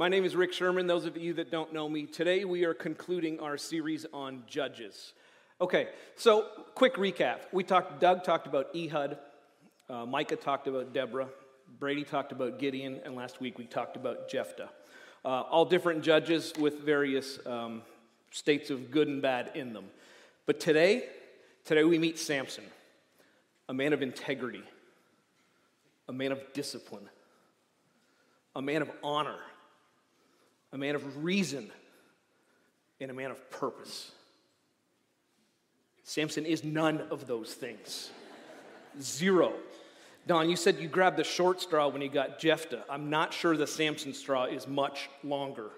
My name is Rick Sherman. Those of you that don't know me, today we are concluding our series on Judges. Okay, so quick recap. We talked, Doug talked about Ehud, uh, Micah talked about Deborah, Brady talked about Gideon, and last week we talked about Jephthah. Uh, all different judges with various um, states of good and bad in them. But today, today we meet Samson, a man of integrity, a man of discipline, a man of honor, a man of reason, and a man of purpose. Samson is none of those things. Zero. Don, you said you grabbed the short straw when you got Jephthah. I'm not sure the Samson straw is much longer.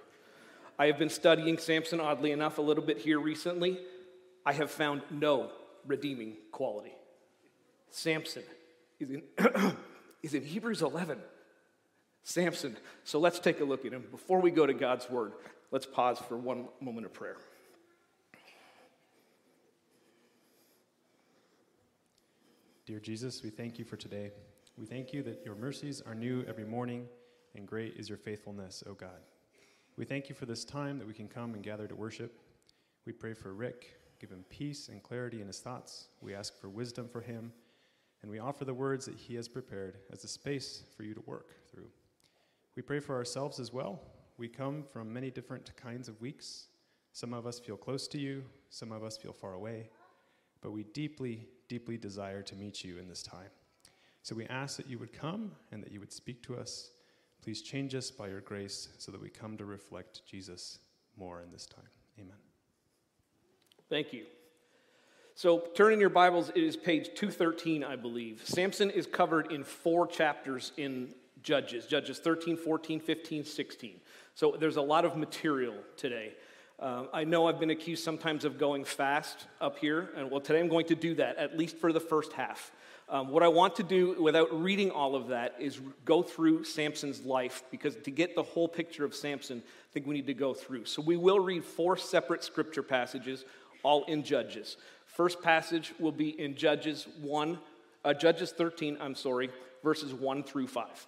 I have been studying Samson, oddly enough, a little bit here recently. I have found no redeeming quality. Samson is in, is in Hebrews 11. Samson. So let's take a look at him. Before we go to God's word, let's pause for one moment of prayer. Dear Jesus, we thank you for today. We thank you that your mercies are new every morning, and great is your faithfulness, O God. We thank you for this time that we can come and gather to worship. We pray for Rick, give him peace and clarity in his thoughts. We ask for wisdom for him, and we offer the words that he has prepared as a space for you to work through. We pray for ourselves as well. We come from many different kinds of weeks. Some of us feel close to you, some of us feel far away, but we deeply, deeply desire to meet you in this time. So we ask that you would come and that you would speak to us. Please change us by your grace so that we come to reflect Jesus more in this time. Amen. Thank you. So, turning your Bibles, it is page 213, I believe. Samson is covered in four chapters in Judges Judges 13, 14, 15, 16. So, there's a lot of material today. Um, I know I've been accused sometimes of going fast up here, and well, today I'm going to do that, at least for the first half. Um, what I want to do without reading all of that is go through Samson's life, because to get the whole picture of Samson, I think we need to go through. So we will read four separate scripture passages, all in Judges. First passage will be in Judges 1, uh, Judges 13, I'm sorry, verses 1 through 5.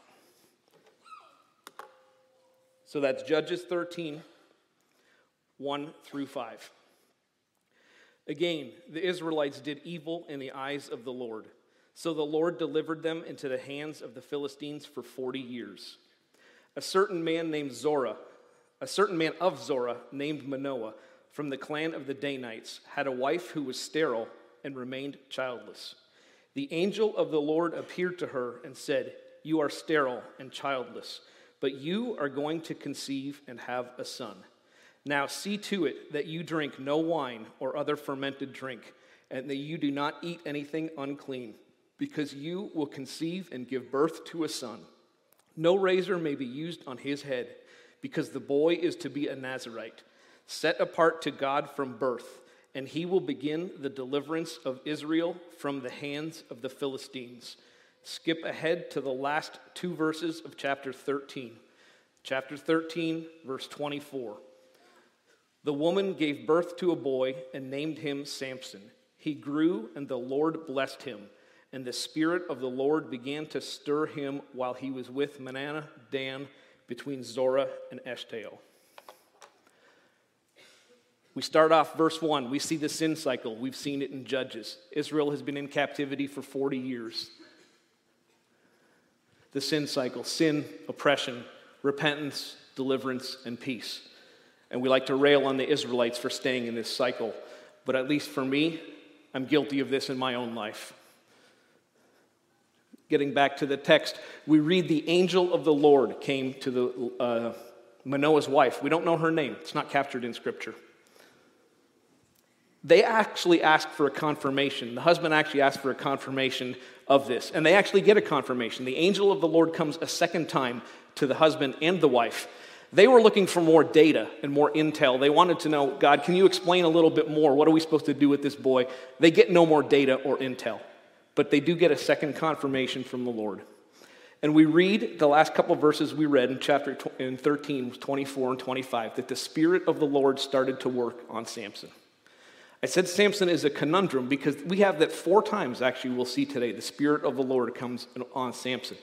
So that's Judges 13, 1 through 5. Again, the Israelites did evil in the eyes of the Lord. So the Lord delivered them into the hands of the Philistines for 40 years. A certain man named Zorah, a certain man of Zorah named Manoah, from the clan of the Danites, had a wife who was sterile and remained childless. The angel of the Lord appeared to her and said, You are sterile and childless, but you are going to conceive and have a son. Now see to it that you drink no wine or other fermented drink, and that you do not eat anything unclean, because you will conceive and give birth to a son. No razor may be used on his head, because the boy is to be a Nazarite, set apart to God from birth, and he will begin the deliverance of Israel from the hands of the Philistines. Skip ahead to the last two verses of chapter 13. Chapter 13, verse 24. The woman gave birth to a boy and named him Samson. He grew, and the Lord blessed him. And the Spirit of the Lord began to stir him while he was with Mahaneh, Dan, between Zorah and Eshtaol. We start off verse 1. We see the sin cycle. We've seen it in Judges. Israel has been in captivity for 40 years. The sin cycle sin, oppression, repentance, deliverance, and peace. And we like to rail on the Israelites for staying in this cycle. But at least for me, I'm guilty of this in my own life. Getting back to the text, we read the angel of the Lord came to the uh, Manoah's wife. We don't know her name, it's not captured in Scripture. They actually asked for a confirmation. The husband actually asked for a confirmation of this, and they actually get a confirmation. The angel of the Lord comes a second time to the husband and the wife they were looking for more data and more intel. They wanted to know, God, can you explain a little bit more? What are we supposed to do with this boy? They get no more data or intel, but they do get a second confirmation from the Lord. And we read the last couple verses we read in chapter in 13, 24 and 25, that the Spirit of the Lord started to work on Samson. I said Samson is a conundrum because we have that four times, actually, we'll see today. The Spirit of the Lord comes on Samson.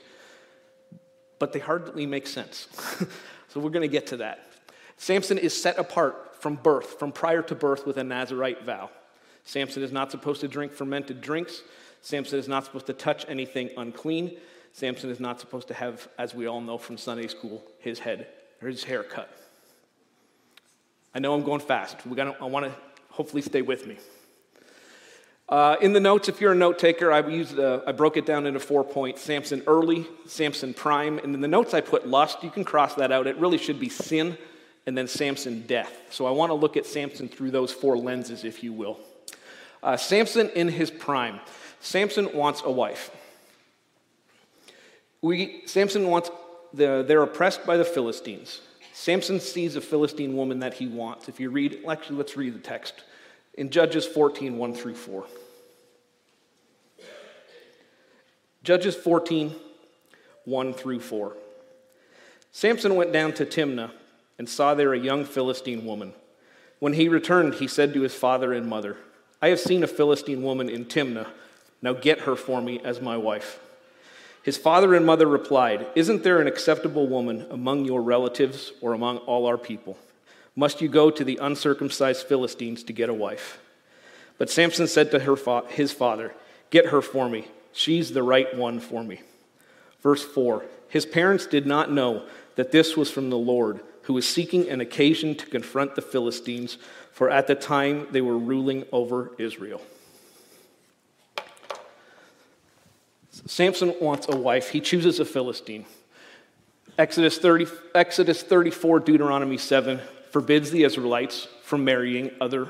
But they hardly make sense. So we're going to get to that. Samson is set apart from birth, from prior to birth, with a Nazarite vow. Samson is not supposed to drink fermented drinks. Samson is not supposed to touch anything unclean. Samson is not supposed to have, as we all know from Sunday school, his head or his hair cut. I know I'm going fast. We got I want to hopefully stay with me. Uh, in the notes, if you're a note taker, I, used, uh, I broke it down into four points Samson early, Samson prime, and in the notes I put lust. You can cross that out. It really should be sin, and then Samson death. So I want to look at Samson through those four lenses, if you will. Uh, Samson in his prime. Samson wants a wife. We, Samson wants, the, they're oppressed by the Philistines. Samson sees a Philistine woman that he wants. If you read, actually, let's read the text in Judges 14 1 through 4. Judges 14 1 through 4. Samson went down to Timnah and saw there a young Philistine woman. When he returned, he said to his father and mother, I have seen a Philistine woman in Timnah. Now get her for me as my wife. His father and mother replied, Isn't there an acceptable woman among your relatives or among all our people? Must you go to the uncircumcised Philistines to get a wife? But Samson said to fa- his father, Get her for me. She's the right one for me. Verse 4 His parents did not know that this was from the Lord, who was seeking an occasion to confront the Philistines, for at the time they were ruling over Israel. Samson wants a wife. He chooses a Philistine. Exodus, 30, Exodus 34, Deuteronomy 7 forbids the Israelites from marrying other.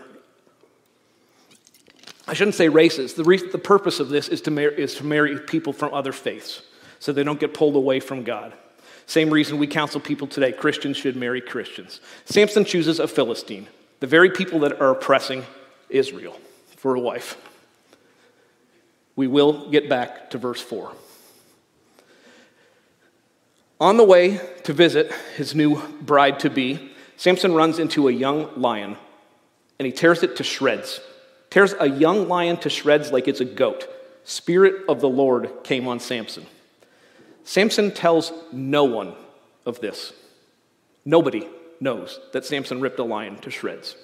I shouldn't say races. The, re- the purpose of this is to, mar- is to marry people from other faiths so they don't get pulled away from God. Same reason we counsel people today Christians should marry Christians. Samson chooses a Philistine, the very people that are oppressing Israel, for a wife. We will get back to verse 4. On the way to visit his new bride to be, Samson runs into a young lion and he tears it to shreds. Tears a young lion to shreds like it's a goat. Spirit of the Lord came on Samson. Samson tells no one of this. Nobody knows that Samson ripped a lion to shreds.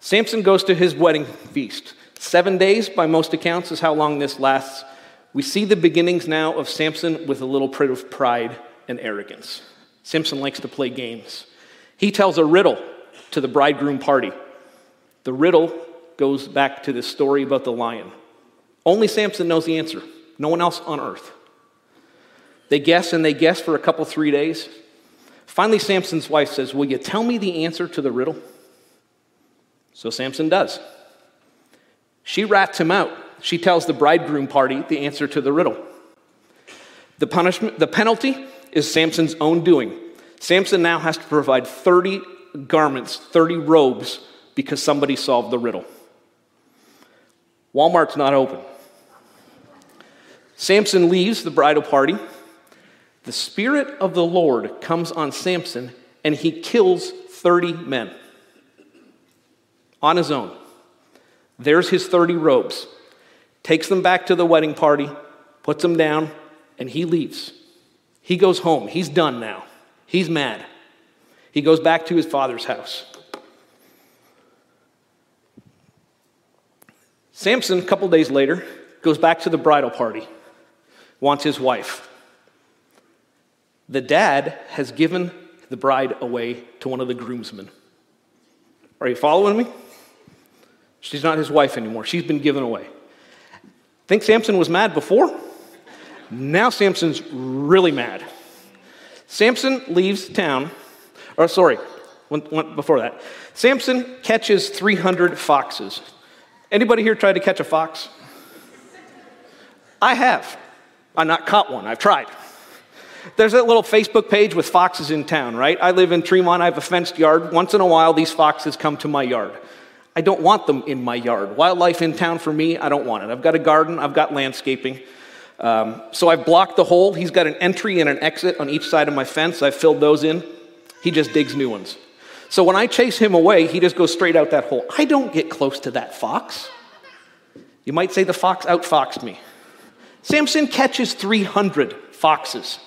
Samson goes to his wedding feast. Seven days, by most accounts, is how long this lasts. We see the beginnings now of Samson with a little bit of pride and arrogance. Samson likes to play games. He tells a riddle to the bridegroom party. The riddle goes back to this story about the lion. Only Samson knows the answer, no one else on earth. They guess and they guess for a couple, three days. Finally, Samson's wife says, Will you tell me the answer to the riddle? So Samson does. She rats him out. She tells the bridegroom party the answer to the riddle. The punishment, the penalty is Samson's own doing. Samson now has to provide 30 garments, 30 robes, because somebody solved the riddle. Walmart's not open. Samson leaves the bridal party. The Spirit of the Lord comes on Samson, and he kills 30 men on his own. There's his 30 robes. Takes them back to the wedding party, puts them down, and he leaves. He goes home. He's done now. He's mad. He goes back to his father's house. Samson, a couple days later, goes back to the bridal party, wants his wife. The dad has given the bride away to one of the groomsmen. Are you following me? She's not his wife anymore. She's been given away. Think Samson was mad before? Now Samson's really mad. Samson leaves town, or sorry, Went before that. Samson catches 300 foxes. Anybody here tried to catch a fox? I have. I've not caught one, I've tried. There's that little Facebook page with foxes in town, right? I live in Tremont, I have a fenced yard. Once in a while, these foxes come to my yard. I don't want them in my yard. Wildlife in town for me, I don't want it. I've got a garden, I've got landscaping. Um, so I've blocked the hole. He's got an entry and an exit on each side of my fence. I've filled those in. He just digs new ones. So when I chase him away, he just goes straight out that hole. I don't get close to that fox. You might say the fox outfoxed me. Samson catches 300 foxes.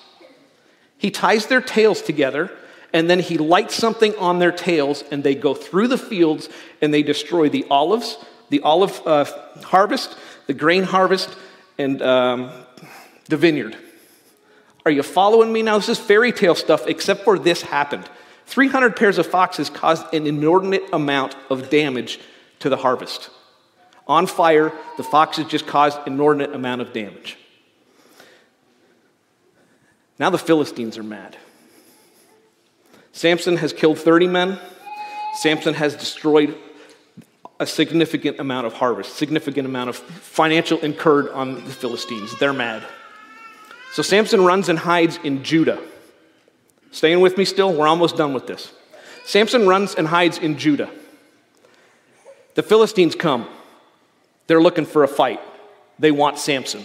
He ties their tails together, and then he lights something on their tails, and they go through the fields and they destroy the olives, the olive uh, harvest, the grain harvest, and um, the vineyard. Are you following me now? This is fairy tale stuff, except for this happened. 300 pairs of foxes caused an inordinate amount of damage to the harvest. On fire, the foxes just caused an inordinate amount of damage. Now the Philistines are mad. Samson has killed 30 men. Samson has destroyed a significant amount of harvest, significant amount of financial incurred on the Philistines. They're mad. So Samson runs and hides in Judah. Staying with me still? We're almost done with this. Samson runs and hides in Judah. The Philistines come. They're looking for a fight. They want Samson.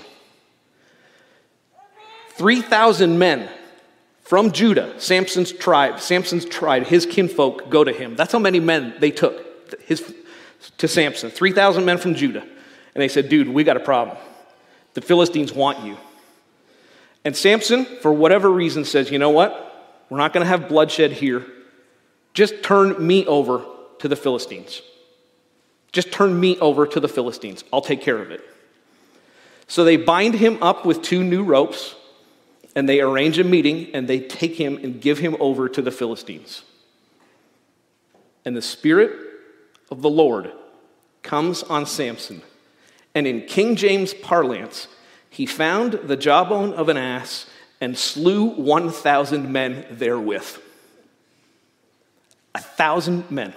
3,000 men from Judah, Samson's tribe, Samson's tribe, his kinfolk go to him. That's how many men they took his, to Samson. 3,000 men from Judah. And they said, Dude, we got a problem. The Philistines want you. And Samson, for whatever reason, says, You know what? We're not going to have bloodshed here. Just turn me over to the Philistines. Just turn me over to the Philistines. I'll take care of it. So they bind him up with two new ropes, and they arrange a meeting, and they take him and give him over to the Philistines. And the Spirit of the Lord comes on Samson. And in King James parlance, he found the jawbone of an ass and slew 1,000 men therewith. A thousand men.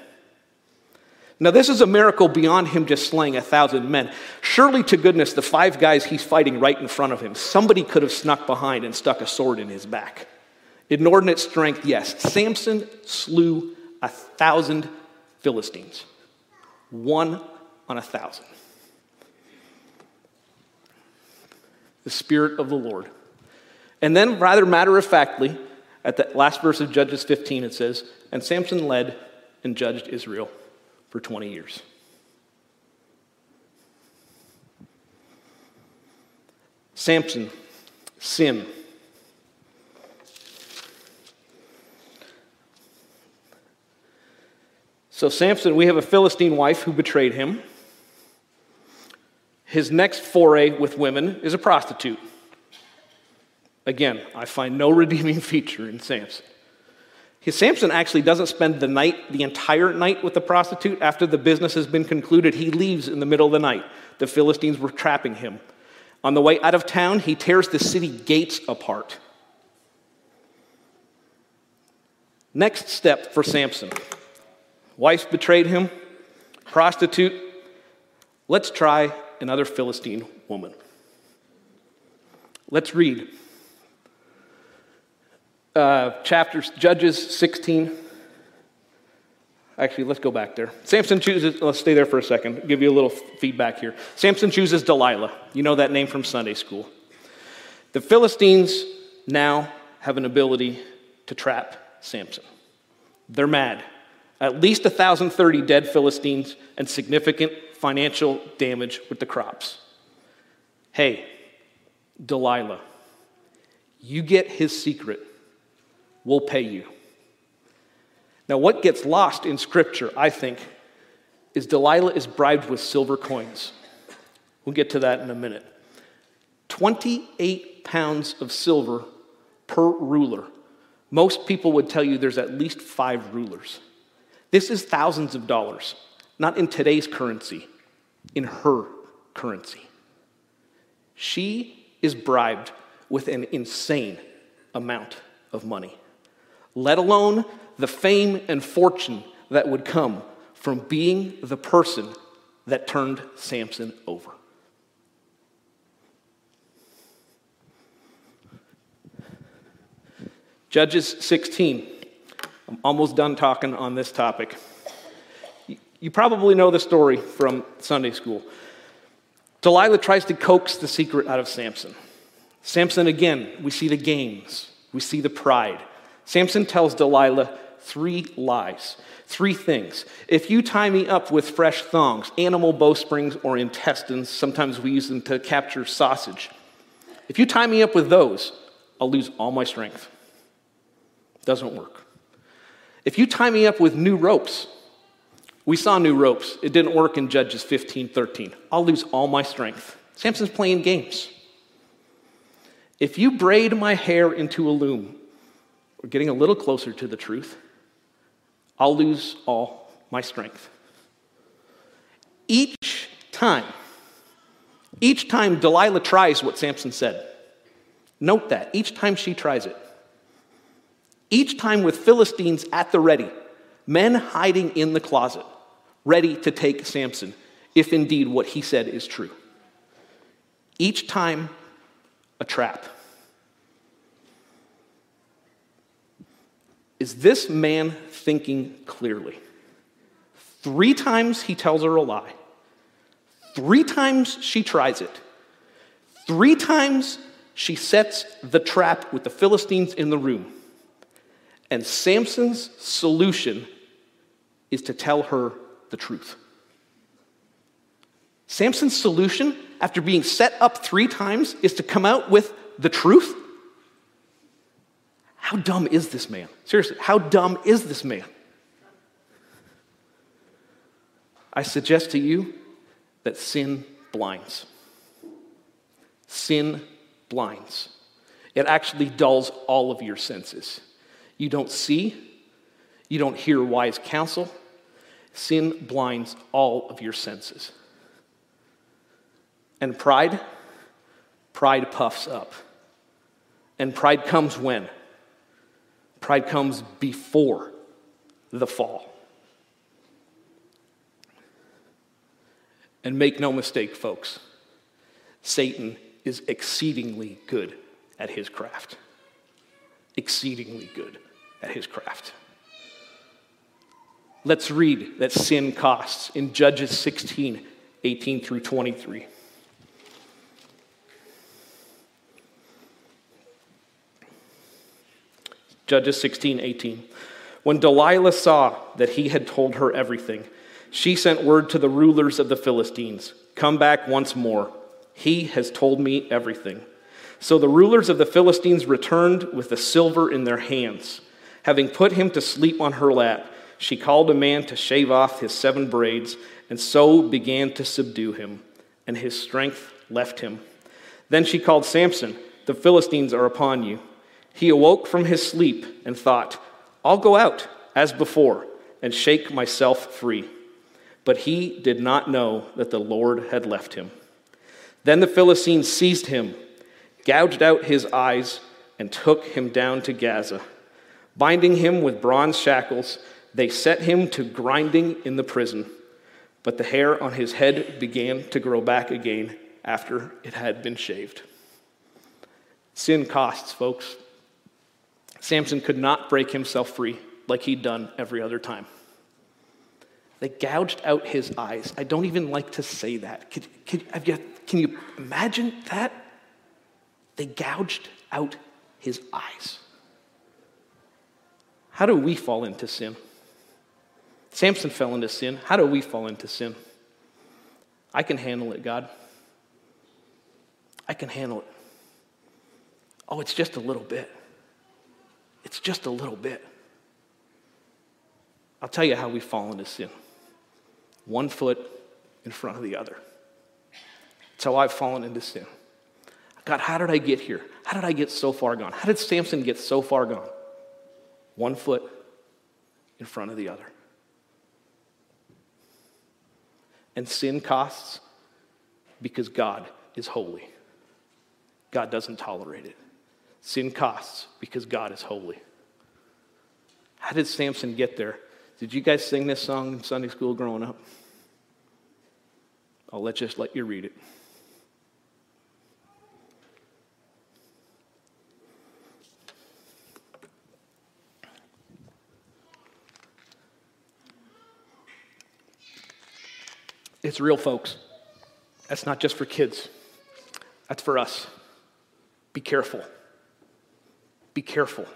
Now, this is a miracle beyond him just slaying a thousand men. Surely to goodness, the five guys he's fighting right in front of him, somebody could have snuck behind and stuck a sword in his back. Inordinate strength, yes. Samson slew a thousand Philistines, one on a thousand. The Spirit of the Lord. And then, rather matter of factly, at the last verse of Judges 15, it says, And Samson led and judged Israel for 20 years. Samson, sin. So, Samson, we have a Philistine wife who betrayed him. His next foray with women is a prostitute. Again, I find no redeeming feature in Samson. His Samson actually doesn't spend the night, the entire night with the prostitute after the business has been concluded. He leaves in the middle of the night. The Philistines were trapping him. On the way out of town, he tears the city gates apart. Next step for Samson wife betrayed him, prostitute. Let's try another Philistine woman. Let's read uh, chapters, Judges 16. Actually, let's go back there. Samson chooses, let's stay there for a second, give you a little feedback here. Samson chooses Delilah. You know that name from Sunday school. The Philistines now have an ability to trap Samson. They're mad. At least 1,030 dead Philistines and significant financial damage with the crops. Hey, Delilah, you get his secret we'll pay you. Now, what gets lost in Scripture, I think, is Delilah is bribed with silver coins. We'll get to that in a minute. 28 pounds of silver per ruler. Most people would tell you there's at least five rulers. This is thousands of dollars, not in today's currency, in her currency. She is bribed with an insane amount of money let alone the fame and fortune that would come from being the person that turned Samson over. Judges 16. I'm almost done talking on this topic. You probably know the story from Sunday school. Delilah tries to coax the secret out of Samson. Samson, again, we see the games, we see the pride. Samson tells Delilah three lies, three things. If you tie me up with fresh thongs, animal bowstrings, or intestines, sometimes we use them to capture sausage. If you tie me up with those, I'll lose all my strength. Doesn't work. If you tie me up with new ropes, we saw new ropes. It didn't work in Judges 15 13. I'll lose all my strength. Samson's playing games. If you braid my hair into a loom, we're getting a little closer to the truth, I'll lose all my strength. Each time, each time Delilah tries what Samson said, note that, each time she tries it, each time with Philistines at the ready, men hiding in the closet, ready to take Samson, if indeed what he said is true. Each time, a trap. Is this man thinking clearly? Three times he tells her a lie. Three times she tries it. Three times she sets the trap with the Philistines in the room. And Samson's solution is to tell her the truth. Samson's solution, after being set up three times, is to come out with the truth? How dumb is this man? Seriously, how dumb is this man? I suggest to you that sin blinds. Sin blinds. It actually dulls all of your senses. You don't see, you don't hear wise counsel. Sin blinds all of your senses. And pride, pride puffs up. And pride comes when? Pride comes before the fall. And make no mistake, folks, Satan is exceedingly good at his craft. Exceedingly good at his craft. Let's read that sin costs in Judges 16, 18 through 23. Judges 16, 18. When Delilah saw that he had told her everything, she sent word to the rulers of the Philistines Come back once more. He has told me everything. So the rulers of the Philistines returned with the silver in their hands. Having put him to sleep on her lap, she called a man to shave off his seven braids, and so began to subdue him, and his strength left him. Then she called Samson, The Philistines are upon you. He awoke from his sleep and thought, I'll go out as before and shake myself free. But he did not know that the Lord had left him. Then the Philistines seized him, gouged out his eyes, and took him down to Gaza. Binding him with bronze shackles, they set him to grinding in the prison. But the hair on his head began to grow back again after it had been shaved. Sin costs, folks. Samson could not break himself free like he'd done every other time. They gouged out his eyes. I don't even like to say that. Could, could, can you imagine that? They gouged out his eyes. How do we fall into sin? Samson fell into sin. How do we fall into sin? I can handle it, God. I can handle it. Oh, it's just a little bit. It's just a little bit. I'll tell you how we fall into sin one foot in front of the other. That's how I've fallen into sin. God, how did I get here? How did I get so far gone? How did Samson get so far gone? One foot in front of the other. And sin costs because God is holy. God doesn't tolerate it. Sin costs because God is holy. How did Samson get there? Did you guys sing this song in Sunday school growing up? I'll let just let you read it. It's real, folks. That's not just for kids, that's for us. Be careful. Be careful.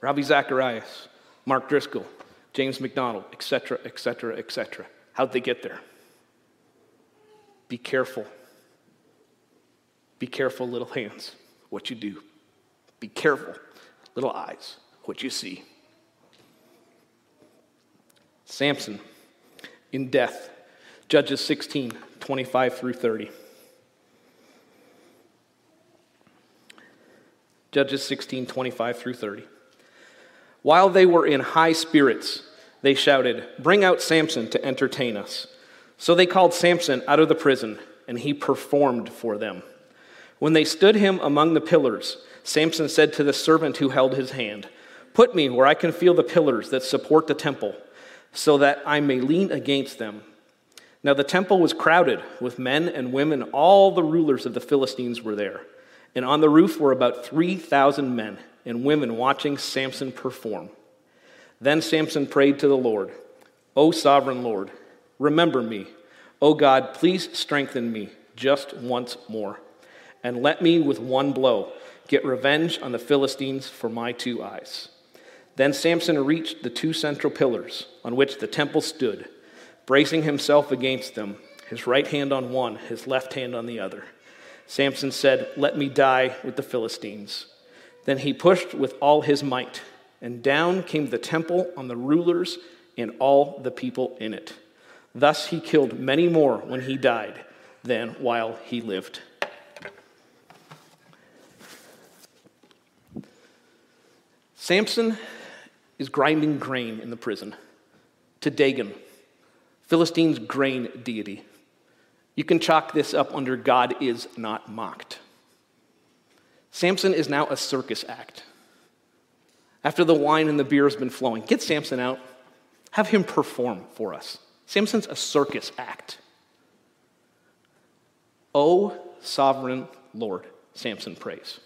Ravi Zacharias, Mark Driscoll, James MacDonald, etc., etc., etc. How'd they get there? Be careful. Be careful, little hands, what you do. Be careful. little eyes, what you see. Samson in death. Judges 16, 25 through 30. Judges 16, 25 through 30. While they were in high spirits, they shouted, Bring out Samson to entertain us. So they called Samson out of the prison, and he performed for them. When they stood him among the pillars, Samson said to the servant who held his hand, Put me where I can feel the pillars that support the temple, so that I may lean against them. Now the temple was crowded with men and women. All the rulers of the Philistines were there. And on the roof were about 3,000 men and women watching Samson perform. Then Samson prayed to the Lord, O sovereign Lord, remember me. O God, please strengthen me just once more, and let me with one blow get revenge on the Philistines for my two eyes. Then Samson reached the two central pillars on which the temple stood, bracing himself against them, his right hand on one, his left hand on the other. Samson said, Let me die with the Philistines. Then he pushed with all his might, and down came the temple on the rulers and all the people in it. Thus he killed many more when he died than while he lived. Samson is grinding grain in the prison to Dagon, Philistine's grain deity. You can chalk this up under God is not mocked. Samson is now a circus act. After the wine and the beer has been flowing, get Samson out, have him perform for us. Samson's a circus act. O sovereign Lord, Samson prays.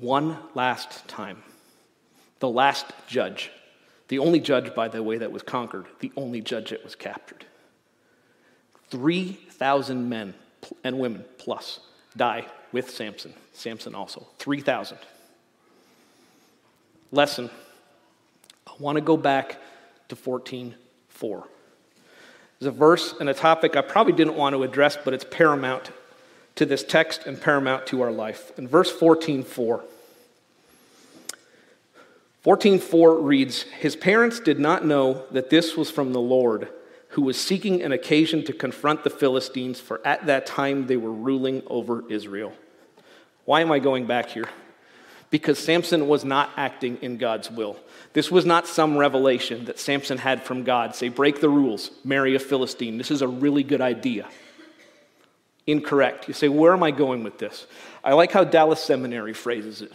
One last time. The last judge. The only judge, by the way, that was conquered. The only judge that was captured. 3,000 men and women plus die with Samson. Samson also. 3,000. Lesson. I want to go back to 14:4. There's a verse and a topic I probably didn't want to address, but it's paramount to this text and paramount to our life. In verse 14:4, 14:4 reads, "His parents did not know that this was from the Lord, who was seeking an occasion to confront the Philistines, for at that time they were ruling over Israel." Why am I going back here? Because Samson was not acting in God's will. This was not some revelation that Samson had from God. Say, break the rules, marry a Philistine. This is a really good idea. Incorrect. You say, where am I going with this? I like how Dallas Seminary phrases it.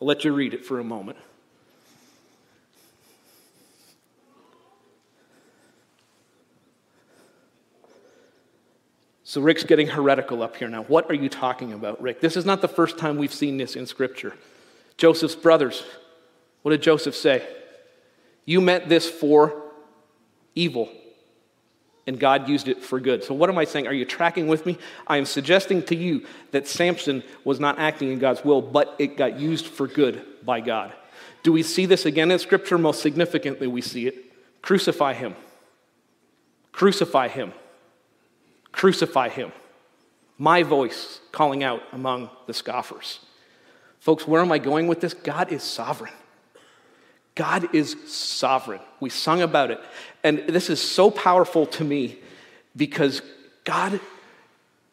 I'll let you read it for a moment. So Rick's getting heretical up here now. What are you talking about, Rick? This is not the first time we've seen this in Scripture. Joseph's brothers, what did Joseph say? You meant this for evil, and God used it for good. So, what am I saying? Are you tracking with me? I am suggesting to you that Samson was not acting in God's will, but it got used for good by God. Do we see this again in Scripture? Most significantly, we see it. Crucify him. Crucify him. Crucify him. My voice calling out among the scoffers. Folks, where am I going with this? God is sovereign. God is sovereign. We sung about it. And this is so powerful to me because God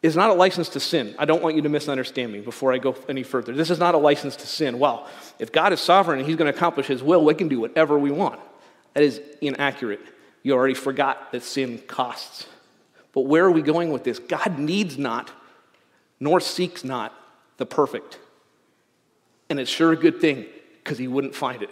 is not a license to sin. I don't want you to misunderstand me before I go any further. This is not a license to sin. Well, if God is sovereign and He's going to accomplish His will, we can do whatever we want. That is inaccurate. You already forgot that sin costs. But where are we going with this? God needs not, nor seeks not, the perfect. And it's sure a good thing because he wouldn't find it.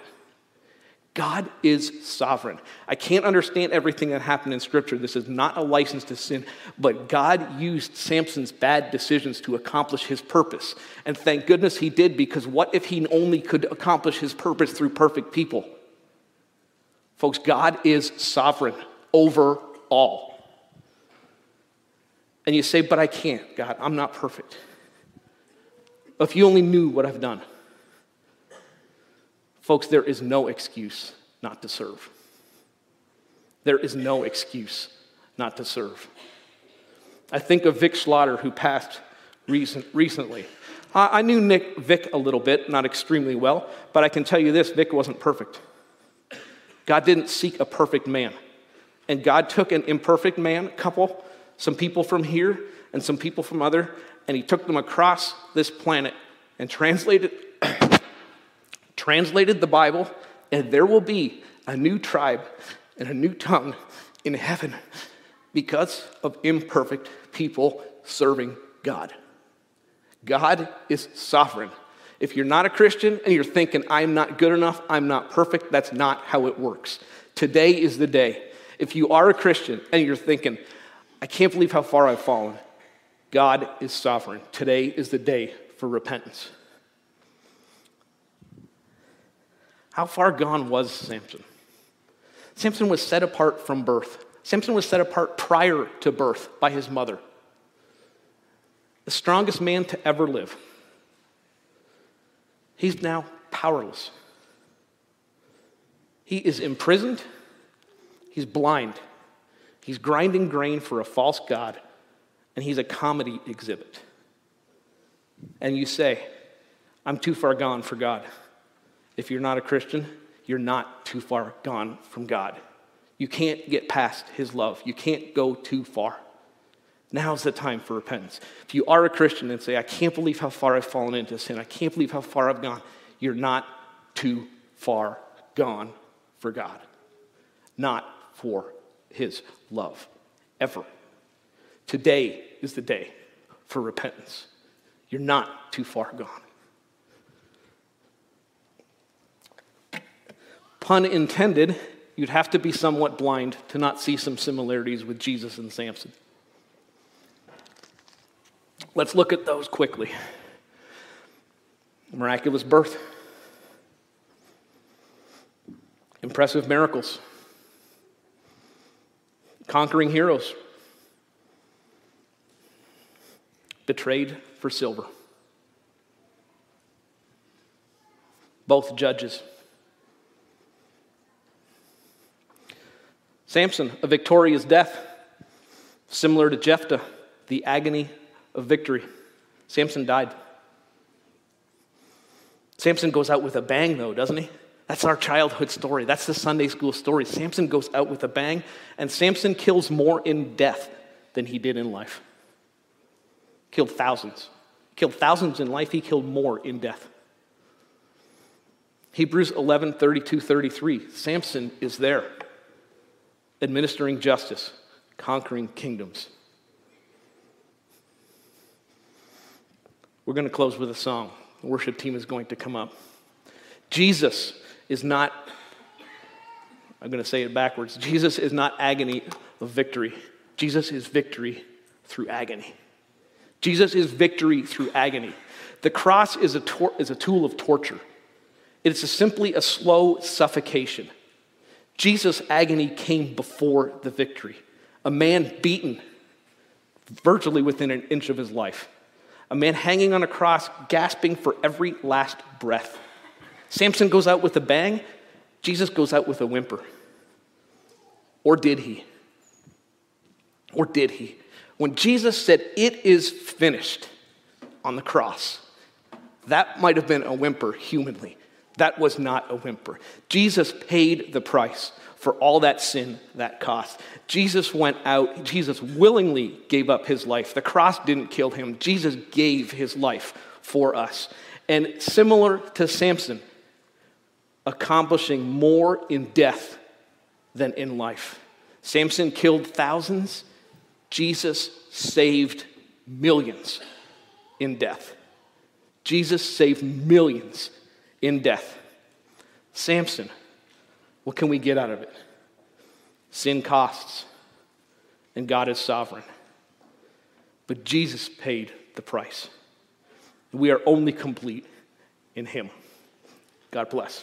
God is sovereign. I can't understand everything that happened in Scripture. This is not a license to sin, but God used Samson's bad decisions to accomplish his purpose. And thank goodness he did, because what if he only could accomplish his purpose through perfect people? Folks, God is sovereign over all. And you say, But I can't, God, I'm not perfect. If you only knew what I've done. Folks, there is no excuse not to serve. There is no excuse not to serve. I think of Vic Slaughter, who passed recent, recently. I knew Nick Vic a little bit, not extremely well, but I can tell you this Vic wasn't perfect. God didn't seek a perfect man. And God took an imperfect man, couple, some people from here and some people from other, and he took them across this planet and translated translated the Bible, and there will be a new tribe and a new tongue in heaven because of imperfect people serving God. God is sovereign. If you're not a Christian and you're thinking, I'm not good enough, I'm not perfect, that's not how it works. Today is the day. If you are a Christian and you're thinking, I can't believe how far I've fallen, God is sovereign. Today is the day for repentance. How far gone was Samson? Samson was set apart from birth. Samson was set apart prior to birth by his mother. The strongest man to ever live. He's now powerless. He is imprisoned. He's blind. He's grinding grain for a false God. And he's a comedy exhibit. And you say, I'm too far gone for God. If you're not a Christian, you're not too far gone from God. You can't get past his love. You can't go too far. Now's the time for repentance. If you are a Christian and say, I can't believe how far I've fallen into sin, I can't believe how far I've gone, you're not too far gone for God, not for his love, ever. Today is the day for repentance. You're not too far gone. Pun intended, you'd have to be somewhat blind to not see some similarities with Jesus and Samson. Let's look at those quickly. Miraculous birth, impressive miracles, conquering heroes, betrayed for silver. Both judges. Samson, a victorious death, similar to Jephthah, the agony of victory. Samson died. Samson goes out with a bang, though, doesn't he? That's our childhood story. That's the Sunday school story. Samson goes out with a bang, and Samson kills more in death than he did in life. Killed thousands. Killed thousands in life, he killed more in death. Hebrews 11 32 33. Samson is there, administering justice, conquering kingdoms. We're going to close with a song. The worship team is going to come up. Jesus is not, I'm going to say it backwards. Jesus is not agony of victory. Jesus is victory through agony. Jesus is victory through agony. The cross is a, tor- is a tool of torture, it's a simply a slow suffocation. Jesus' agony came before the victory. A man beaten virtually within an inch of his life a man hanging on a cross, gasping for every last breath. Samson goes out with a bang, Jesus goes out with a whimper. Or did he? Or did he? When Jesus said, It is finished on the cross, that might have been a whimper humanly. That was not a whimper. Jesus paid the price for all that sin that cost. Jesus went out, Jesus willingly gave up his life. The cross didn't kill him, Jesus gave his life for us. And similar to Samson, accomplishing more in death than in life. Samson killed thousands, Jesus saved millions in death. Jesus saved millions in death. Samson what can we get out of it? Sin costs, and God is sovereign. But Jesus paid the price. We are only complete in Him. God bless.